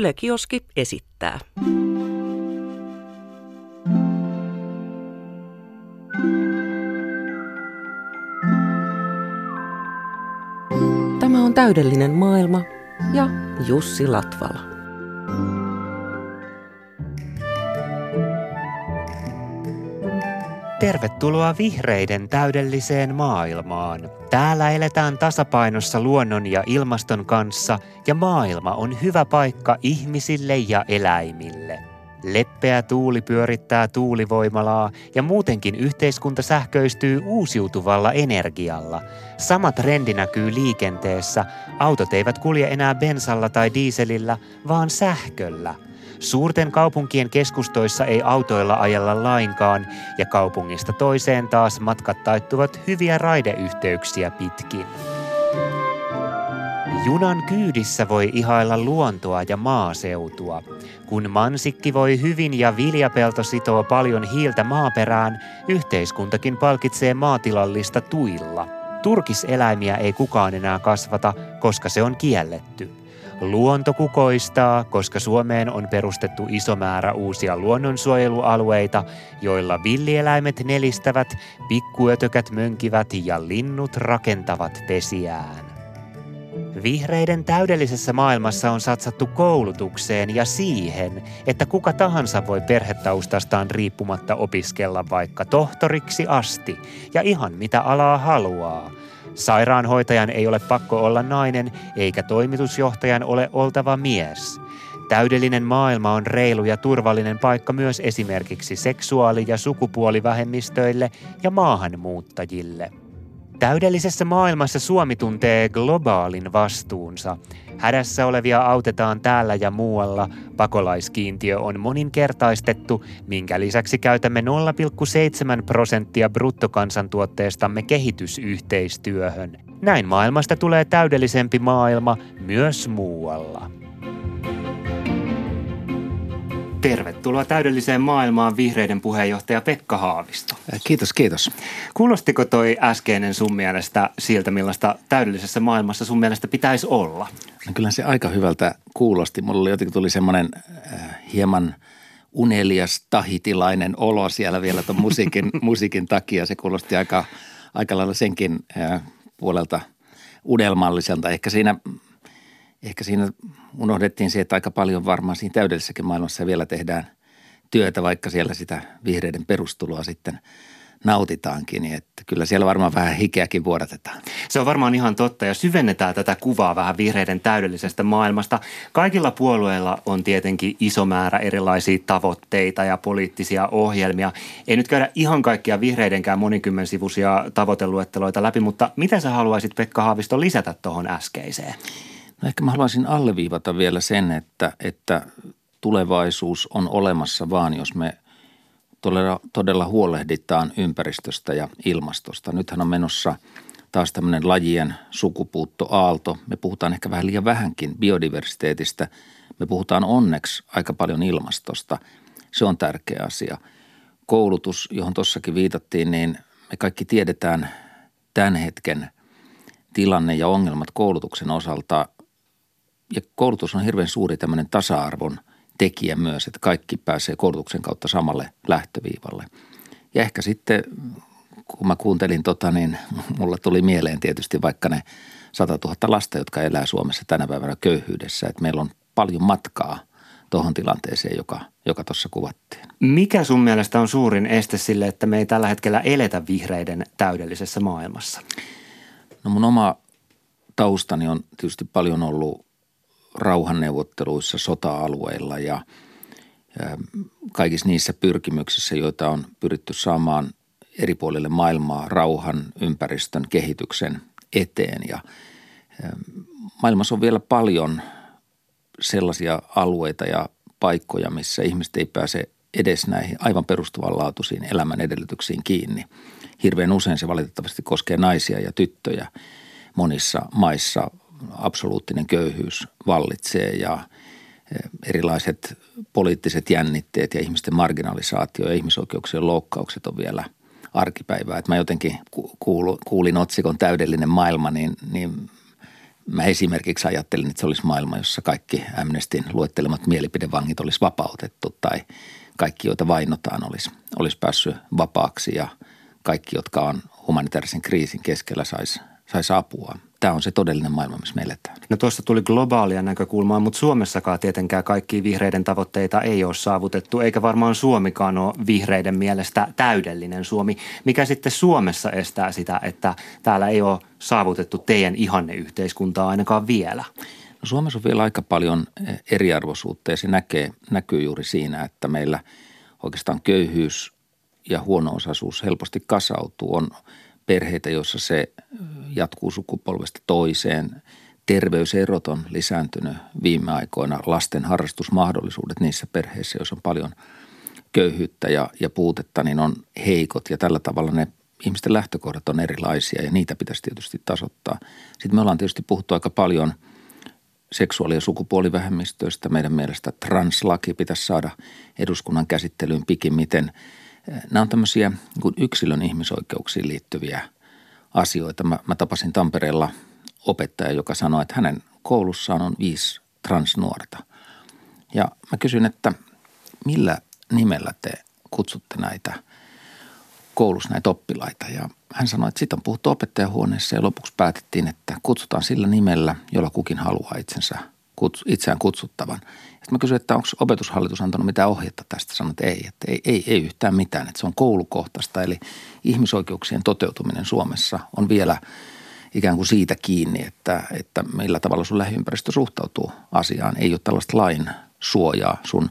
Yle Kioski esittää. Tämä on täydellinen maailma ja Jussi Latvala. Tervetuloa vihreiden täydelliseen maailmaan. Täällä eletään tasapainossa luonnon ja ilmaston kanssa ja maailma on hyvä paikka ihmisille ja eläimille. Leppeä tuuli pyörittää tuulivoimalaa ja muutenkin yhteiskunta sähköistyy uusiutuvalla energialla. Sama trendi näkyy liikenteessä. Autot eivät kulje enää bensalla tai diiselillä, vaan sähköllä – Suurten kaupunkien keskustoissa ei autoilla ajella lainkaan ja kaupungista toiseen taas matkat taittuvat hyviä raideyhteyksiä pitkin. Junan kyydissä voi ihailla luontoa ja maaseutua. Kun mansikki voi hyvin ja viljapelto sitoo paljon hiiltä maaperään, yhteiskuntakin palkitsee maatilallista tuilla. Turkiseläimiä ei kukaan enää kasvata, koska se on kielletty. Luonto kukoistaa, koska Suomeen on perustettu iso määrä uusia luonnonsuojelualueita, joilla villieläimet nelistävät, pikkuötökät mönkivät ja linnut rakentavat pesiään. Vihreiden täydellisessä maailmassa on satsattu koulutukseen ja siihen, että kuka tahansa voi perhetaustastaan riippumatta opiskella vaikka tohtoriksi asti ja ihan mitä alaa haluaa – Sairaanhoitajan ei ole pakko olla nainen, eikä toimitusjohtajan ole oltava mies. Täydellinen maailma on reilu ja turvallinen paikka myös esimerkiksi seksuaali- ja sukupuolivähemmistöille ja maahanmuuttajille. Täydellisessä maailmassa Suomi tuntee globaalin vastuunsa. Hädässä olevia autetaan täällä ja muualla. Pakolaiskiintiö on moninkertaistettu, minkä lisäksi käytämme 0,7 prosenttia bruttokansantuotteestamme kehitysyhteistyöhön. Näin maailmasta tulee täydellisempi maailma myös muualla. Tervetuloa täydelliseen maailmaan vihreiden puheenjohtaja Pekka Haavisto. Kiitos, kiitos. Kuulostiko toi äskeinen sun mielestä siltä, millaista täydellisessä maailmassa sun mielestä pitäisi olla? No kyllä se aika hyvältä kuulosti. Mulla oli jotenkin tuli semmoinen äh, hieman unelias tahitilainen olo siellä vielä tuon musiikin, musiikin takia. Se kuulosti aika, aika lailla senkin äh, puolelta unelmalliselta. Ehkä siinä ehkä siinä unohdettiin se, että aika paljon varmaan siinä täydellisessäkin maailmassa vielä tehdään työtä, vaikka siellä sitä vihreiden perustuloa sitten nautitaankin, niin että kyllä siellä varmaan vähän hikeäkin vuodatetaan. Se on varmaan ihan totta ja syvennetään tätä kuvaa vähän vihreiden täydellisestä maailmasta. Kaikilla puolueilla on tietenkin iso määrä erilaisia tavoitteita ja poliittisia ohjelmia. Ei nyt käydä ihan kaikkia vihreidenkään monikymmensivuisia tavoiteluetteloita läpi, mutta mitä sä haluaisit Pekka Haavisto lisätä tuohon äskeiseen? No ehkä mä haluaisin alleviivata vielä sen, että, että tulevaisuus on olemassa vaan, jos me todella, todella huolehditaan ympäristöstä ja ilmastosta. Nythän on menossa taas tämmöinen lajien sukupuuttoaalto. Me puhutaan ehkä vähän liian vähänkin biodiversiteetistä. Me puhutaan onneksi aika paljon ilmastosta. Se on tärkeä asia. Koulutus, johon tuossakin viitattiin, niin me kaikki tiedetään tämän hetken tilanne ja ongelmat koulutuksen osalta ja koulutus on hirveän suuri tämmöinen tasa-arvon tekijä myös, että kaikki pääsee koulutuksen kautta samalle lähtöviivalle. Ja ehkä sitten, kun mä kuuntelin tota, niin mulla tuli mieleen tietysti vaikka ne 100 000 lasta, jotka elää Suomessa tänä päivänä köyhyydessä, että meillä on paljon matkaa tuohon tilanteeseen, joka joka tuossa kuvattiin. Mikä sun mielestä on suurin este sille, että me ei tällä hetkellä eletä vihreiden täydellisessä maailmassa? No mun oma taustani on tietysti paljon ollut rauhanneuvotteluissa sota-alueilla ja, kaikissa niissä pyrkimyksissä, joita on pyritty saamaan eri puolille maailmaa rauhan, ympäristön, kehityksen eteen. Ja maailmassa on vielä paljon sellaisia alueita ja paikkoja, missä ihmiset ei pääse edes näihin aivan perustuvanlaatuisiin elämän edellytyksiin kiinni. Hirveän usein se valitettavasti koskee naisia ja tyttöjä monissa maissa absoluuttinen köyhyys vallitsee ja e, erilaiset poliittiset jännitteet ja ihmisten marginalisaatio ja ihmisoikeuksien loukkaukset on vielä arkipäivää. Että mä jotenkin kuulin otsikon täydellinen maailma, niin, niin Mä esimerkiksi ajattelin, että se olisi maailma, jossa kaikki Amnestin luettelemat mielipidevangit olisi vapautettu tai kaikki, joita vainotaan, olisi, olisi päässyt vapaaksi ja kaikki, jotka on humanitaarisen kriisin keskellä, saisi sais apua – tämä on se todellinen maailma, missä me eletään. No tuossa tuli globaalia näkökulmaa, mutta Suomessakaan tietenkään kaikki vihreiden tavoitteita ei ole saavutettu, eikä varmaan Suomikaan ole vihreiden mielestä täydellinen Suomi. Mikä sitten Suomessa estää sitä, että täällä ei ole saavutettu teidän ihanneyhteiskuntaa ainakaan vielä? No Suomessa on vielä aika paljon eriarvoisuutta ja se näkee, näkyy juuri siinä, että meillä oikeastaan köyhyys ja huono-osaisuus helposti kasautuu. On perheitä, joissa se jatkuu sukupolvesta toiseen. Terveyserot on lisääntynyt viime aikoina. Lasten harrastusmahdollisuudet niissä perheissä, joissa on paljon köyhyyttä ja, ja puutetta, niin on heikot. Ja tällä tavalla ne ihmisten lähtökohdat on erilaisia ja niitä pitäisi tietysti tasoittaa. Sitten me ollaan tietysti puhuttu aika paljon seksuaali- ja sukupuolivähemmistöistä. Meidän mielestä translaki pitäisi saada eduskunnan käsittelyyn pikimmiten – Nämä on tämmöisiä niin yksilön ihmisoikeuksiin liittyviä asioita. Mä, mä tapasin Tampereella opettaja, joka sanoi, että hänen koulussaan on viisi transnuorta. Ja mä kysyin, että millä nimellä te kutsutte näitä koulussa näitä oppilaita. Ja hän sanoi, että siitä on puhuttu opettajahuoneessa ja lopuksi päätettiin, että kutsutaan sillä nimellä, jolla kukin haluaa itsensä, itseään kutsuttavan – sitten mä kysyin, että onko opetushallitus antanut mitään ohjetta tästä. Sanoin, että ei, että ei, ei, ei yhtään mitään, että se on koulukohtaista. Eli ihmisoikeuksien toteutuminen Suomessa on vielä ikään kuin siitä kiinni, että, että millä tavalla sun lähiympäristö suhtautuu asiaan. Ei ole tällaista lain suojaa sun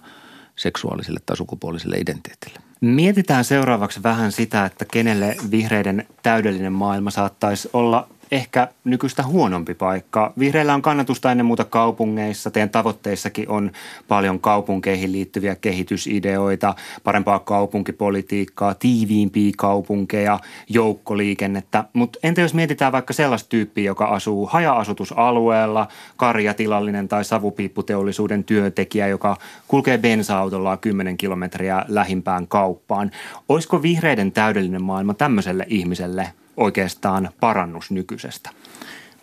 seksuaaliselle tai sukupuoliselle identiteetille. Mietitään seuraavaksi vähän sitä, että kenelle vihreiden täydellinen maailma saattaisi olla ehkä nykyistä huonompi paikka. Vihreillä on kannatusta ennen muuta kaupungeissa. Teidän tavoitteissakin on paljon kaupunkeihin liittyviä kehitysideoita, parempaa kaupunkipolitiikkaa, tiiviimpiä kaupunkeja, joukkoliikennettä. Mutta entä jos mietitään vaikka sellaista tyyppiä, joka asuu haja-asutusalueella, karjatilallinen tai savupiipputeollisuuden työntekijä, joka kulkee bensa-autollaan 10 kilometriä lähimpään kauppaan. Olisiko vihreiden täydellinen maailma tämmöiselle ihmiselle oikeastaan parannus nykyisestä?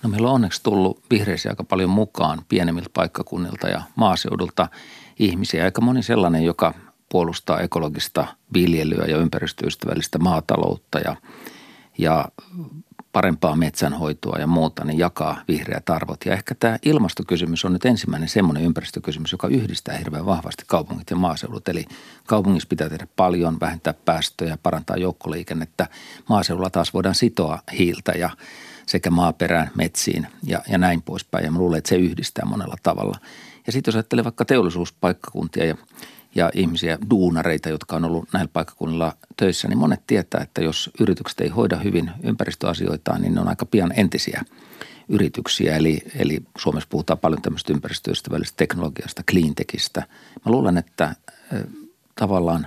No meillä on onneksi tullut vihreisiä aika paljon mukaan pienemmiltä paikkakunnilta ja maaseudulta ihmisiä. Aika moni sellainen, joka puolustaa ekologista viljelyä ja ympäristöystävällistä maataloutta ja, ja parempaa metsänhoitoa ja muuta, niin jakaa vihreät arvot. Ja ehkä tämä ilmastokysymys on nyt ensimmäinen semmoinen ympäristökysymys, joka yhdistää hirveän vahvasti kaupungit ja maaseudut. Eli kaupungissa pitää tehdä paljon, vähentää päästöjä, parantaa joukkoliikennettä. Maaseudulla taas voidaan sitoa hiiltä ja sekä maaperään, metsiin ja, ja näin poispäin. Ja mä luulen, että se yhdistää monella tavalla. Ja sitten jos ajattelee vaikka teollisuuspaikkakuntia ja ja ihmisiä, duunareita, jotka on ollut näillä paikkakunnilla töissä, niin monet tietää, että jos yritykset ei hoida hyvin ympäristöasioitaan, niin ne on aika pian entisiä yrityksiä. Eli, eli Suomessa puhutaan paljon tämmöistä ympäristöystävällisestä teknologiasta, cleantechistä. Mä luulen, että tavallaan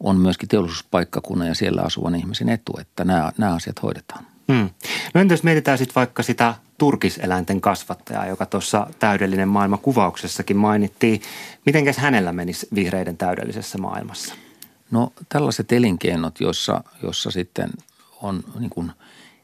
on myöskin teollisuuspaikkakunnan ja siellä asuvan ihmisen etu, että nämä, nämä asiat hoidetaan. Hmm. No entä jos mietitään sitten vaikka sitä turkiseläinten kasvattajaa, joka tuossa täydellinen maailma kuvauksessakin mainittiin. Mitenkäs hänellä menisi vihreiden täydellisessä maailmassa? No tällaiset elinkeinot, joissa, jossa sitten on niin kuin,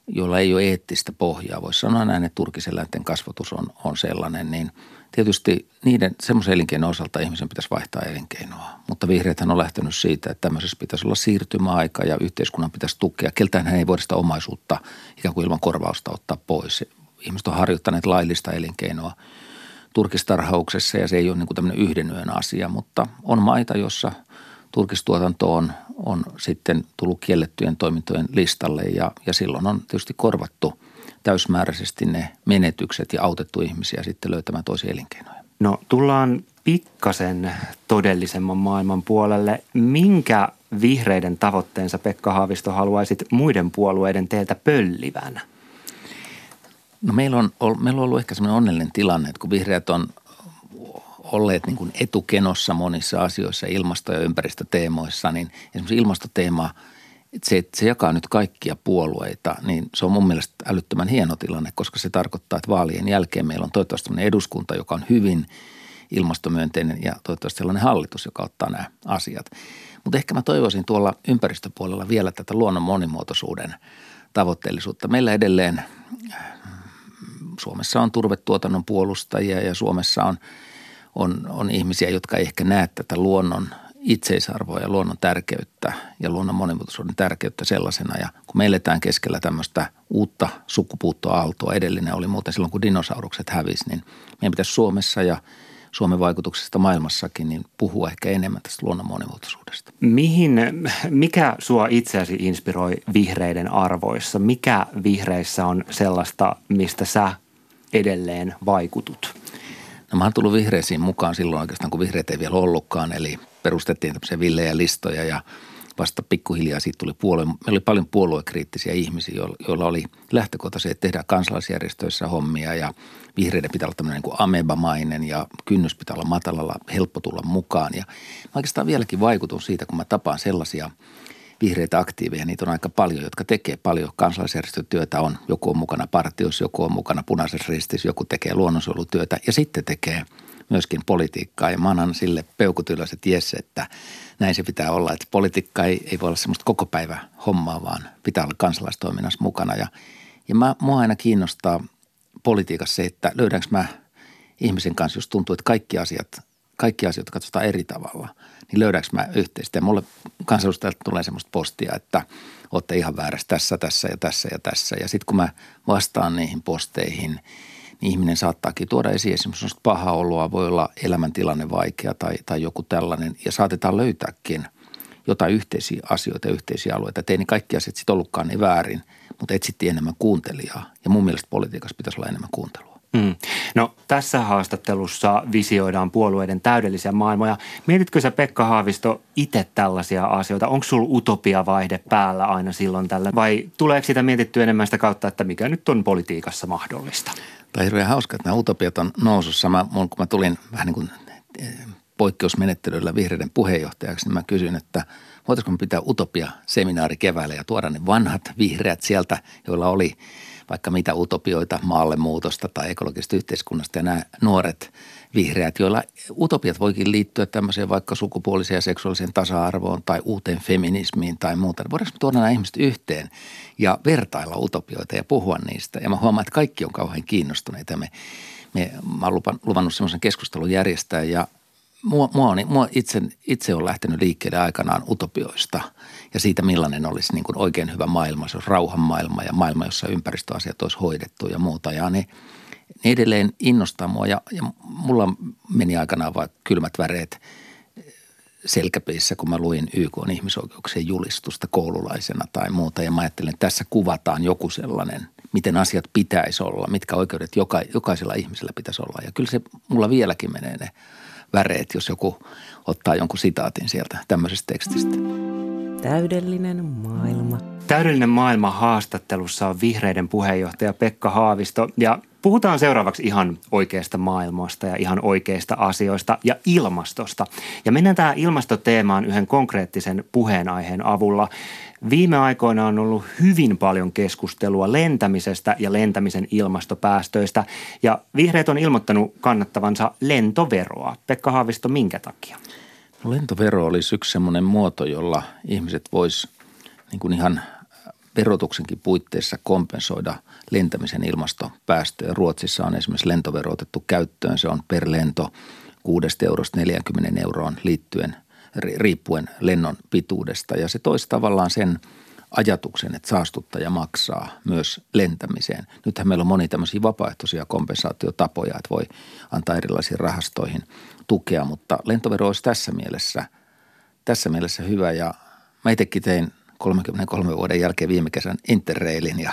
joilla ei ole eettistä pohjaa, voisi sanoa näin, että turkiseläinten kasvatus on, on sellainen, niin tietysti niiden semmoisen elinkeinon osalta ihmisen pitäisi vaihtaa elinkeinoa. Mutta vihreäthän on lähtenyt siitä, että tämmöisessä pitäisi olla siirtymäaika ja yhteiskunnan pitäisi tukea. Keltään hän ei voida sitä omaisuutta ikään kuin ilman korvausta ottaa pois ihmiset on harjoittaneet laillista elinkeinoa turkistarhauksessa ja se ei ole niin kuin tämmöinen yhden yön asia, mutta on maita, jossa turkistuotanto on, on sitten tullut kiellettyjen toimintojen listalle ja, ja silloin on tietysti korvattu täysmääräisesti ne menetykset ja autettu ihmisiä sitten löytämään toisia elinkeinoja. No tullaan pikkasen todellisemman maailman puolelle. Minkä vihreiden tavoitteensa Pekka Haavisto haluaisit muiden puolueiden teiltä pöllivänä? No meillä on, meillä on ollut ehkä semmoinen onnellinen tilanne, että kun vihreät on olleet niin kuin etukenossa monissa asioissa, ilmasto- ja ympäristöteemoissa, niin esimerkiksi ilmastoteema, että se, että se jakaa nyt kaikkia puolueita, niin se on mun mielestä älyttömän hieno tilanne, koska se tarkoittaa, että vaalien jälkeen meillä on toivottavasti eduskunta, joka on hyvin ilmastomyönteinen ja toivottavasti sellainen hallitus, joka ottaa nämä asiat. Mutta ehkä mä toivoisin tuolla ympäristöpuolella vielä tätä luonnon monimuotoisuuden tavoitteellisuutta. Meillä edelleen Suomessa on turvetuotannon puolustajia ja Suomessa on, on, on ihmisiä, jotka ei ehkä näe tätä luonnon itseisarvoa ja luonnon tärkeyttä ja luonnon monimuotoisuuden tärkeyttä sellaisena. Ja kun me eletään keskellä tämmöistä uutta sukupuuttoaaltoa, edellinen oli muuten silloin, kun dinosaurukset hävisi, niin meidän pitäisi Suomessa ja Suomen vaikutuksesta maailmassakin, niin puhua ehkä enemmän tästä luonnon monimuotoisuudesta. Mihin, mikä sua itseäsi inspiroi vihreiden arvoissa? Mikä vihreissä on sellaista, mistä sä edelleen vaikutut? No mä oon tullut vihreisiin mukaan silloin oikeastaan, kun vihreät ei vielä ollutkaan, eli perustettiin tämmöisiä villejä listoja ja vasta pikkuhiljaa siitä tuli puolue. Meillä oli paljon puoluekriittisiä ihmisiä, joilla oli lähtökohta se, että tehdään kansalaisjärjestöissä hommia ja vihreiden pitää olla tämmöinen niin amebamainen ja kynnys pitää olla matalalla, helppo tulla mukaan. Ja mä oikeastaan vieläkin vaikutun siitä, kun mä tapaan sellaisia vihreitä aktiiveja, niitä on aika paljon, jotka tekee paljon kansalaisjärjestötyötä. On, joku on mukana partiossa, joku on mukana punaisessa ristissä, joku tekee luonnonsuojelutyötä ja sitten tekee – myöskin politiikkaa. Ja mä annan sille peukutyläiset jes, että näin se pitää olla. Että politiikka ei, ei voi olla semmoista koko päivä hommaa, vaan pitää olla kansalaistoiminnassa mukana. Ja, ja mä, mua aina kiinnostaa politiikassa se, että löydänkö mä ihmisen kanssa, jos tuntuu, että kaikki asiat, kaikki asiat katsotaan eri tavalla, niin löydänkö mä yhteistä. Ja mulle kansanedustajalta tulee semmoista postia, että olette ihan väärässä tässä, tässä ja tässä ja tässä. Ja sitten kun mä vastaan niihin posteihin – niin ihminen saattaakin tuoda esiin esimerkiksi pahaa oloa, voi olla elämäntilanne vaikea tai, tai joku tällainen ja saatetaan löytääkin jotain yhteisiä asioita yhteisiä alueita. Ei niin kaikki asiat sitten ollutkaan niin väärin, mutta etsittiin enemmän kuuntelijaa ja mun mielestä politiikassa pitäisi olla enemmän kuuntelua. Mm. No tässä haastattelussa visioidaan puolueiden täydellisiä maailmoja. Mietitkö sä Pekka Haavisto itse tällaisia asioita? Onko sulla utopia-vaihde päällä aina silloin tällä vai tuleeko sitä mietittyä enemmän sitä kautta, että mikä nyt on politiikassa mahdollista? Tai hirveän hauska, että nämä utopiat on nousussa. Mä, kun mä tulin vähän niin kuin eh, poikkeusmenettelyllä vihreiden puheenjohtajaksi, niin mä kysyin, että voitaisiko me pitää utopia-seminaari keväällä ja tuoda ne vanhat vihreät sieltä, joilla oli vaikka mitä utopioita maallemuutosta tai ekologisesta yhteiskunnasta ja nämä nuoret vihreät, joilla utopiat voikin liittyä tämmöiseen vaikka sukupuoliseen ja seksuaaliseen tasa-arvoon tai uuteen feminismiin tai muuta. Voidaanko me tuoda nämä ihmiset yhteen ja vertailla utopioita ja puhua niistä? Ja mä huomaan, että kaikki on kauhean kiinnostuneita. Me, me, mä oon luvannut semmoisen keskustelun järjestää ja mua, mua, on, mua itse, itse on lähtenyt liikkeelle aikanaan utopioista ja siitä, millainen olisi niin kuin oikein hyvä maailma. Se olisi rauhan maailma ja maailma, jossa ympäristöasiat olisi hoidettu ja muuta. Ja ne, ne edelleen innostaa mua ja, ja mulla meni aikanaan vaikka kylmät väreet selkäpeissä, kun mä luin YK on ihmisoikeuksien julistusta koululaisena tai muuta. Ja mä ajattelin, että tässä kuvataan joku sellainen, miten asiat pitäisi olla, mitkä oikeudet joka, jokaisella ihmisellä pitäisi olla. Ja kyllä se mulla vieläkin menee ne – väreet, jos joku ottaa jonkun sitaatin sieltä tämmöisestä tekstistä. Täydellinen maailma. Täydellinen maailma haastattelussa on vihreiden puheenjohtaja Pekka Haavisto ja Puhutaan seuraavaksi ihan oikeasta maailmasta ja ihan oikeista asioista ja ilmastosta. Ja mennään tähän ilmastoteemaan yhden konkreettisen puheenaiheen avulla. Viime aikoina on ollut hyvin paljon keskustelua lentämisestä ja lentämisen ilmastopäästöistä. Ja vihreät on ilmoittanut kannattavansa lentoveroa. Pekka Haavisto, minkä takia? Lentovero olisi yksi sellainen muoto, jolla ihmiset vois niin kuin ihan verotuksenkin puitteissa kompensoida lentämisen ilmastopäästöjä. Ruotsissa on esimerkiksi lentovero otettu käyttöön. Se on per lento 6 eurosta 40 euroon liittyen – riippuen lennon pituudesta. Ja se toisi tavallaan sen ajatuksen, että saastuttaja maksaa myös lentämiseen. Nythän meillä on moni tämmöisiä vapaaehtoisia kompensaatiotapoja, että voi antaa erilaisiin rahastoihin tukea, mutta lentovero olisi tässä mielessä, tässä mielessä hyvä ja mä itsekin tein 33 vuoden jälkeen viime kesän Interrailin ja,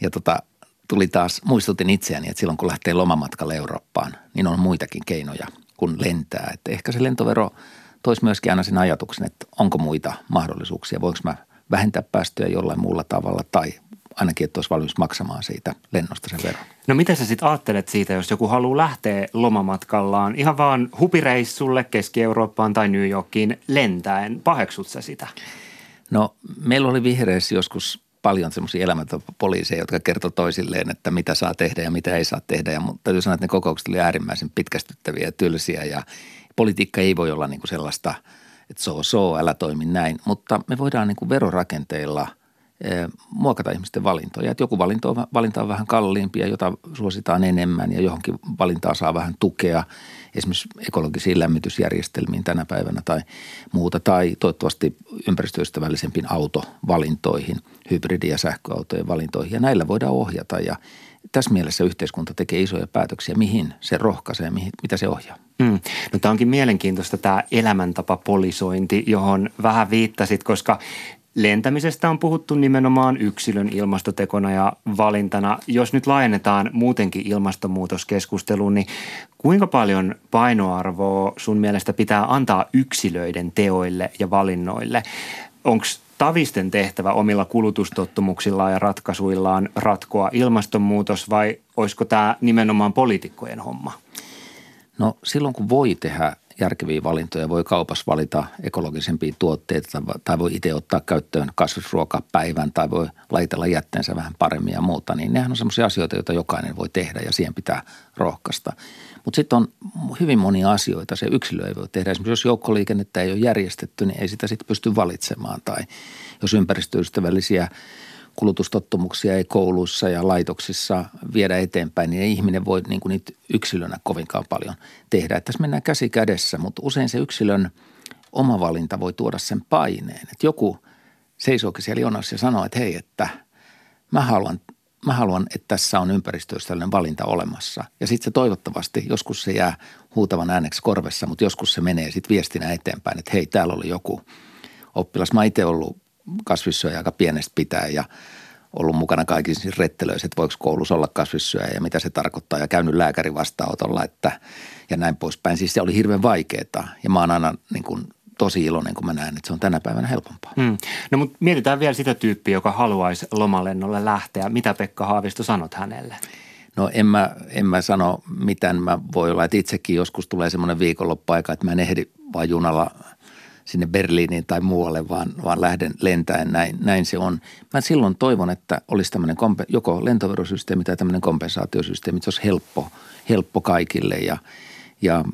ja tota, tuli taas, muistutin itseäni, että silloin kun lähtee lomamatkalle Eurooppaan, niin on muitakin keinoja kuin lentää. Että ehkä se lentovero – toisi myöskin aina sen ajatuksen, että onko muita mahdollisuuksia, voinko mä vähentää päästöjä jollain muulla tavalla tai ainakin, että olisi valmis maksamaan siitä lennosta sen verran. No mitä sä sitten ajattelet siitä, jos joku haluaa lähteä lomamatkallaan ihan vaan hupireissulle Keski-Eurooppaan tai New Yorkiin lentäen? Paheksut sä sitä? No meillä oli vihreissä joskus paljon semmoisia elämäntapapoliiseja, jotka kertoi toisilleen, että mitä saa tehdä ja mitä ei saa tehdä. Ja mutta täytyy sanoa, että ne kokoukset oli äärimmäisen pitkästyttäviä ja tylsiä ja politiikka ei voi olla niin kuin sellaista, että so so, älä toimi näin, mutta me voidaan niin kuin verorakenteilla muokata ihmisten valintoja. Että joku valinta on, valinta on vähän kalliimpi ja jota suositaan enemmän ja johonkin valintaan saa vähän tukea – esimerkiksi ekologisiin lämmitysjärjestelmiin tänä päivänä tai muuta, tai toivottavasti ympäristöystävällisempiin autovalintoihin, hybridi- ja sähköautojen valintoihin. Ja näillä voidaan ohjata ja tässä mielessä yhteiskunta tekee isoja päätöksiä, mihin se rohkaisee, mihin, mitä se ohjaa. Mm. No tämä onkin mielenkiintoista tämä elämäntapapolisointi, johon vähän viittasit, koska Lentämisestä on puhuttu nimenomaan yksilön ilmastotekona ja valintana. Jos nyt laajennetaan muutenkin ilmastonmuutoskeskusteluun, niin kuinka paljon painoarvoa sun mielestä pitää antaa yksilöiden teoille ja valinnoille? Onko tavisten tehtävä omilla kulutustottumuksillaan ja ratkaisuillaan ratkoa ilmastonmuutos vai olisiko tämä nimenomaan poliitikkojen homma? No silloin kun voi tehdä järkeviä valintoja. Voi kaupassa valita ekologisempia tuotteita tai voi itse ottaa käyttöön kasvisruokapäivän tai voi laitella jätteensä vähän paremmin ja muuta. Niin nehän on sellaisia asioita, joita jokainen voi tehdä ja siihen pitää rohkaista. Mutta sitten on hyvin monia asioita, se yksilö ei voi tehdä. Esimerkiksi jos joukkoliikennettä ei ole järjestetty, niin ei sitä sitten pysty valitsemaan. Tai jos ympäristöystävällisiä – kulutustottumuksia ei kouluissa ja laitoksissa viedä eteenpäin, niin ei ihminen voi niin kuin niitä yksilönä kovinkaan paljon tehdä. Että tässä mennään käsi kädessä, mutta usein se yksilön oma valinta voi tuoda sen paineen. Että joku seisookin siellä jonossa ja sanoo, että hei, että mä haluan, mä haluan että tässä on ympäristöystävällinen valinta olemassa. Ja sitten se toivottavasti, joskus se jää huutavan ääneksi korvessa, mutta joskus se menee sitten viestinä eteenpäin, että hei, täällä oli joku oppilas. Mä itse ollut kasvissyöjä aika pienestä pitää ja ollut mukana kaikissa siis rettelöissä, että voiko koulussa olla kasvissyöjä ja mitä se tarkoittaa ja käynyt lääkärin vastaanotolla että, ja näin poispäin. Siis se oli hirveän vaikeaa ja mä oon aina niin kuin tosi iloinen, kun mä näen, että se on tänä päivänä helpompaa. Hmm. No mutta mietitään vielä sitä tyyppiä, joka haluaisi lomalennolle lähteä. Mitä Pekka Haavisto sanot hänelle? No en mä, en mä sano mitään. Mä voi olla, että itsekin joskus tulee semmoinen viikonloppuaika, että mä en ehdi vaan junalla – sinne Berliiniin tai muualle, vaan, vaan lähden lentäen. Näin, näin se on. Mä silloin toivon, että olisi tämmöinen kompe, joko lentoverosysteemi tai tämmöinen kompensaatiosysteemi, että se olisi helppo, helppo kaikille ja, ja,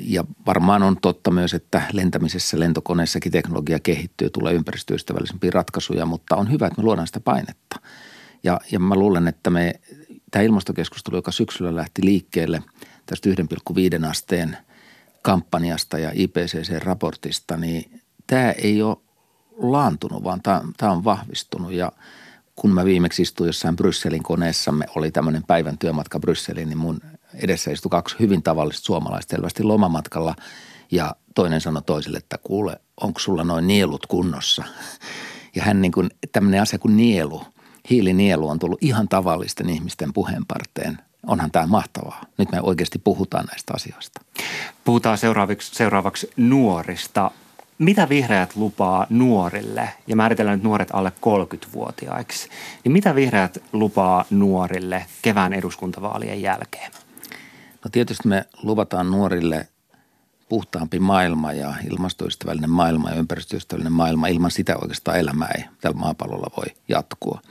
ja varmaan on totta myös, että lentämisessä, lentokoneessakin teknologia kehittyy, tulee ympäristöystävällisempiä ratkaisuja, mutta on hyvä, että me luodaan sitä painetta. Ja, ja mä luulen, että me, tämä ilmastokeskustelu, joka syksyllä lähti liikkeelle tästä 1,5 asteen – kampanjasta ja IPCC-raportista, niin tämä ei ole laantunut, vaan tämä on vahvistunut ja kun mä viimeksi istuin jossain Brysselin koneessamme, oli tämmöinen päivän työmatka Brysseliin, niin mun edessä istui kaksi hyvin tavallista suomalaista selvästi lomamatkalla ja toinen sanoi toiselle, että kuule, onko sulla noin nielut kunnossa? Ja hän niin kuin, tämmöinen asia kuin nielu, hiilinielu on tullut ihan tavallisten ihmisten puheenparteen onhan tämä mahtavaa. Nyt me oikeasti puhutaan näistä asioista. Puhutaan seuraavaksi, seuraavaksi nuorista. Mitä vihreät lupaa nuorille, ja määritellään nyt nuoret alle 30-vuotiaiksi, niin mitä vihreät lupaa nuorille kevään eduskuntavaalien jälkeen? No tietysti me luvataan nuorille puhtaampi maailma ja ilmastoystävällinen maailma ja ympäristöystävällinen maailma. Ilman sitä oikeastaan elämä ei tällä maapallolla voi jatkua –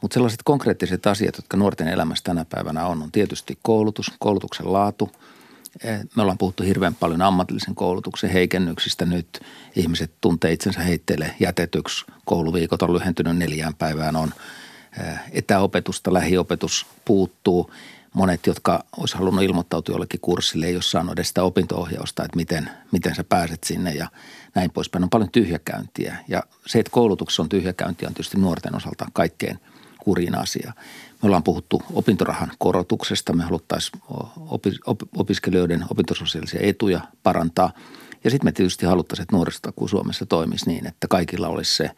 mutta sellaiset konkreettiset asiat, jotka nuorten elämässä tänä päivänä on, on tietysti koulutus, koulutuksen laatu. Eh, me ollaan puhuttu hirveän paljon ammatillisen koulutuksen heikennyksistä nyt. Ihmiset tuntee itsensä heitteille jätetyksi. Kouluviikot on lyhentynyt neljään päivään. On eh, etäopetusta, lähiopetus puuttuu. Monet, jotka olisi halunnut ilmoittautua jollekin kurssille, ei ole saanut edes sitä opinto-ohjausta, että miten, miten sä pääset sinne ja näin poispäin. On paljon tyhjäkäyntiä ja se, että koulutuksessa on tyhjäkäyntiä on tietysti nuorten osalta kaikkein – kurin asia. Me ollaan puhuttu opintorahan korotuksesta. Me haluttaisiin opiskelijoiden opintososiaalisia etuja parantaa. Ja sitten me tietysti haluttaisiin, että nuorisotakuu Suomessa toimisi niin, että kaikilla olisi se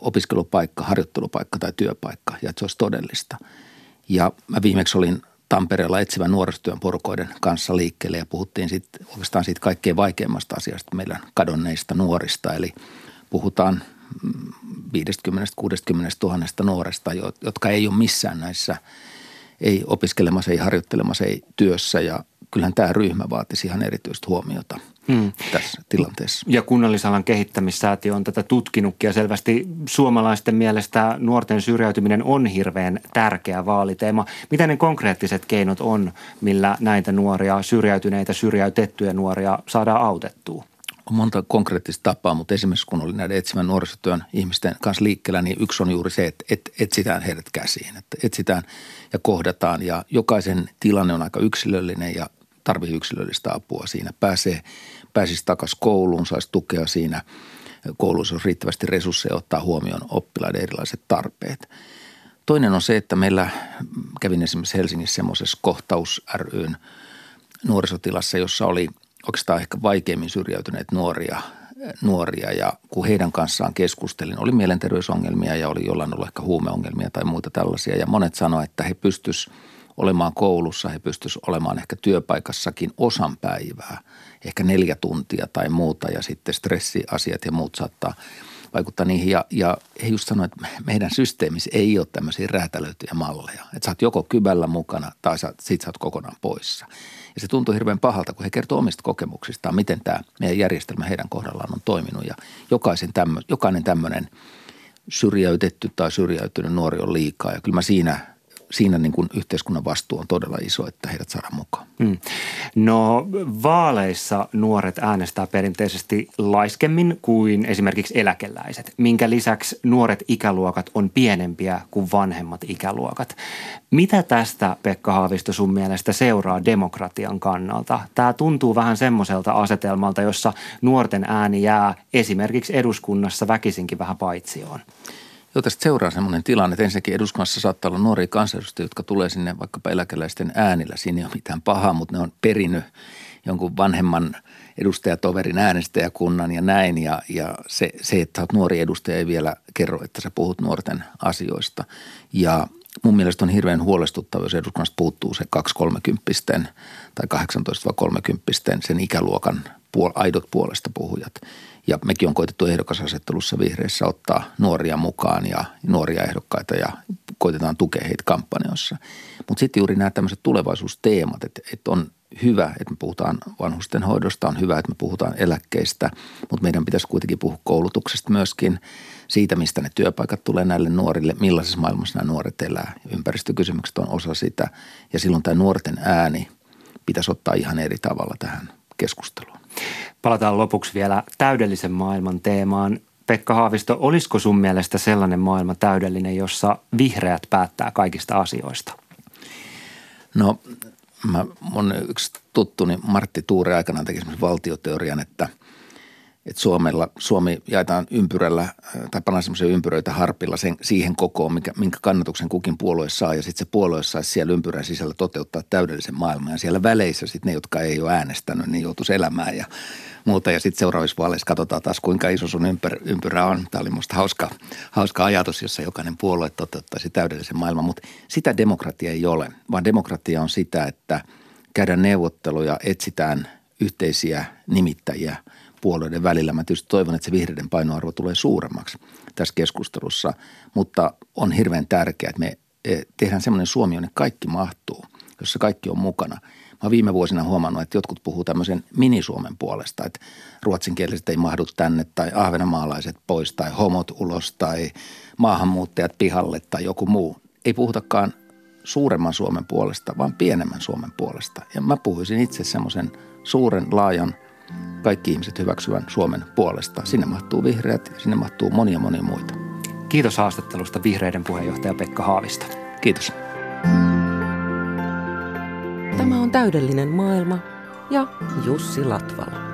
opiskelupaikka, harjoittelupaikka tai työpaikka ja että se olisi todellista. Ja mä viimeksi olin Tampereella etsivän nuorisotyön porukoiden kanssa liikkeelle ja puhuttiin sitten oikeastaan siitä kaikkein vaikeimmasta asiasta meidän kadonneista nuorista. Eli puhutaan 50-60 tuhannesta nuoresta, jotka ei ole missään näissä, ei opiskelemassa, ei harjoittelemassa, ei työssä ja kyllähän tämä ryhmä vaatisi ihan erityistä huomiota hmm. tässä tilanteessa. Ja kunnallisalan kehittämissäätiö on tätä tutkinutkin ja selvästi suomalaisten mielestä nuorten syrjäytyminen on hirveän tärkeä vaaliteema. Mitä ne konkreettiset keinot on, millä näitä nuoria, syrjäytyneitä, syrjäytettyjä nuoria saadaan autettua? On monta konkreettista tapaa, mutta esimerkiksi kun oli näiden etsivän nuorisotyön ihmisten kanssa liikkeellä, niin yksi on juuri se, että, että etsitään heidät käsiin, että etsitään ja kohdataan ja jokaisen tilanne on aika yksilöllinen ja tarvii yksilöllistä apua siinä. Pääsee, pääsisi takaisin kouluun, saisi tukea siinä. Koulussa on riittävästi resursseja ottaa huomioon oppilaiden erilaiset tarpeet. Toinen on se, että meillä kävin esimerkiksi Helsingissä semmoisessa kohtaus ryn nuorisotilassa, jossa oli – oikeastaan ehkä vaikeimmin syrjäytyneet nuoria, nuoria ja kun heidän kanssaan keskustelin, oli mielenterveysongelmia ja oli jollain ollut ehkä huumeongelmia tai muita tällaisia ja monet sanoivat, että he pystyis olemaan koulussa, he pystyis olemaan ehkä työpaikassakin osan päivää, ehkä neljä tuntia tai muuta ja sitten stressiasiat ja muut saattaa vaikuttaa niihin. Ja, ja he just sanoivat, että meidän systeemissä ei ole tämmöisiä räätälöityjä malleja. Että sä oot joko kybällä mukana tai sä, sit sä oot kokonaan poissa. Ja se tuntui hirveän pahalta, kun he kertoo omista kokemuksistaan, miten tämä meidän järjestelmä heidän kohdallaan on toiminut. Ja jokaisen tämmö, jokainen tämmöinen syrjäytetty tai syrjäytynyt nuori on liikaa. Ja kyllä mä siinä siinä niin kuin yhteiskunnan vastuu on todella iso, että heidät saadaan mukaan. Hmm. No vaaleissa nuoret äänestää perinteisesti laiskemmin kuin esimerkiksi eläkeläiset, minkä lisäksi nuoret ikäluokat on pienempiä kuin vanhemmat ikäluokat. Mitä tästä, Pekka Haavisto, sun mielestä seuraa demokratian kannalta? Tämä tuntuu vähän semmoiselta asetelmalta, jossa nuorten ääni jää esimerkiksi eduskunnassa väkisinkin vähän paitsioon. Joo, tästä seuraa sellainen tilanne, että ensinnäkin eduskunnassa saattaa olla nuoria kansanedustajia, jotka tulee sinne vaikkapa eläkeläisten äänillä. Siinä ei ole mitään pahaa, mutta ne on perinyt jonkun vanhemman edustajatoverin äänestäjäkunnan ja näin. Ja, ja se, se, että olet nuori edustaja ei vielä kerro, että sä puhut nuorten asioista. Ja mun mielestä on hirveän huolestuttava, jos eduskunnasta puuttuu se 2-30 tai 18-30 sen ikäluokan puol- aidot puolesta puhujat – ja mekin on koitettu ehdokasasettelussa vihreissä ottaa nuoria mukaan ja nuoria ehdokkaita ja koitetaan tukea heitä kampanjoissa. Mutta sitten juuri nämä tämmöiset tulevaisuusteemat, että, että on hyvä, että me puhutaan vanhusten hoidosta, on hyvä, että me puhutaan eläkkeistä, mutta meidän pitäisi kuitenkin puhua koulutuksesta myöskin, siitä, mistä ne työpaikat tulee näille nuorille, millaisessa maailmassa nämä nuoret elää. Ympäristökysymykset on osa sitä ja silloin tämä nuorten ääni pitäisi ottaa ihan eri tavalla tähän keskusteluun. Palataan lopuksi vielä täydellisen maailman teemaan. Pekka Haavisto, olisiko sun mielestä sellainen maailma täydellinen, jossa vihreät päättää kaikista asioista? No, mä, mun yksi tuttuni Martti Tuure aikanaan teki valtioteorian, että – että Suomella, Suomi jaetaan ympyrällä tai pannaan semmoisia ympyröitä harpilla sen, siihen kokoon, minkä, minkä kannatuksen kukin puolue saa. Ja sitten se puolue saisi siellä ympyrän sisällä toteuttaa täydellisen maailman. Ja siellä väleissä sitten ne, jotka ei ole äänestänyt, niin joutuisi elämään ja muuta. Ja sitten seuraavissa vaaleissa katsotaan taas, kuinka iso sun ympyrä, ympyrä on. Tämä oli musta hauska, hauska ajatus, jossa jokainen puolue toteuttaisi täydellisen maailman. Mutta sitä demokratia ei ole, vaan demokratia on sitä, että käydään neuvotteluja, etsitään yhteisiä nimittäjiä – puolueiden välillä. Mä tietysti toivon, että se vihreiden painoarvo tulee suuremmaksi tässä keskustelussa, mutta on hirveän tärkeää, että me eh, tehdään semmoinen Suomi, jonne kaikki mahtuu, jossa kaikki on mukana. Mä viime vuosina huomannut, että jotkut puhuu tämmöisen minisuomen puolesta, että ruotsinkieliset ei mahdu tänne tai ahvenamaalaiset pois tai homot ulos tai maahanmuuttajat pihalle tai joku muu. Ei puhutakaan suuremman Suomen puolesta, vaan pienemmän Suomen puolesta. Ja mä puhuisin itse semmoisen suuren, laajan – kaikki ihmiset hyväksyvän Suomen puolesta. Sinne mahtuu vihreät ja sinne mahtuu monia monia muita. Kiitos haastattelusta vihreiden puheenjohtaja Pekka Haavista. Kiitos. Tämä on täydellinen maailma ja Jussi Latvala.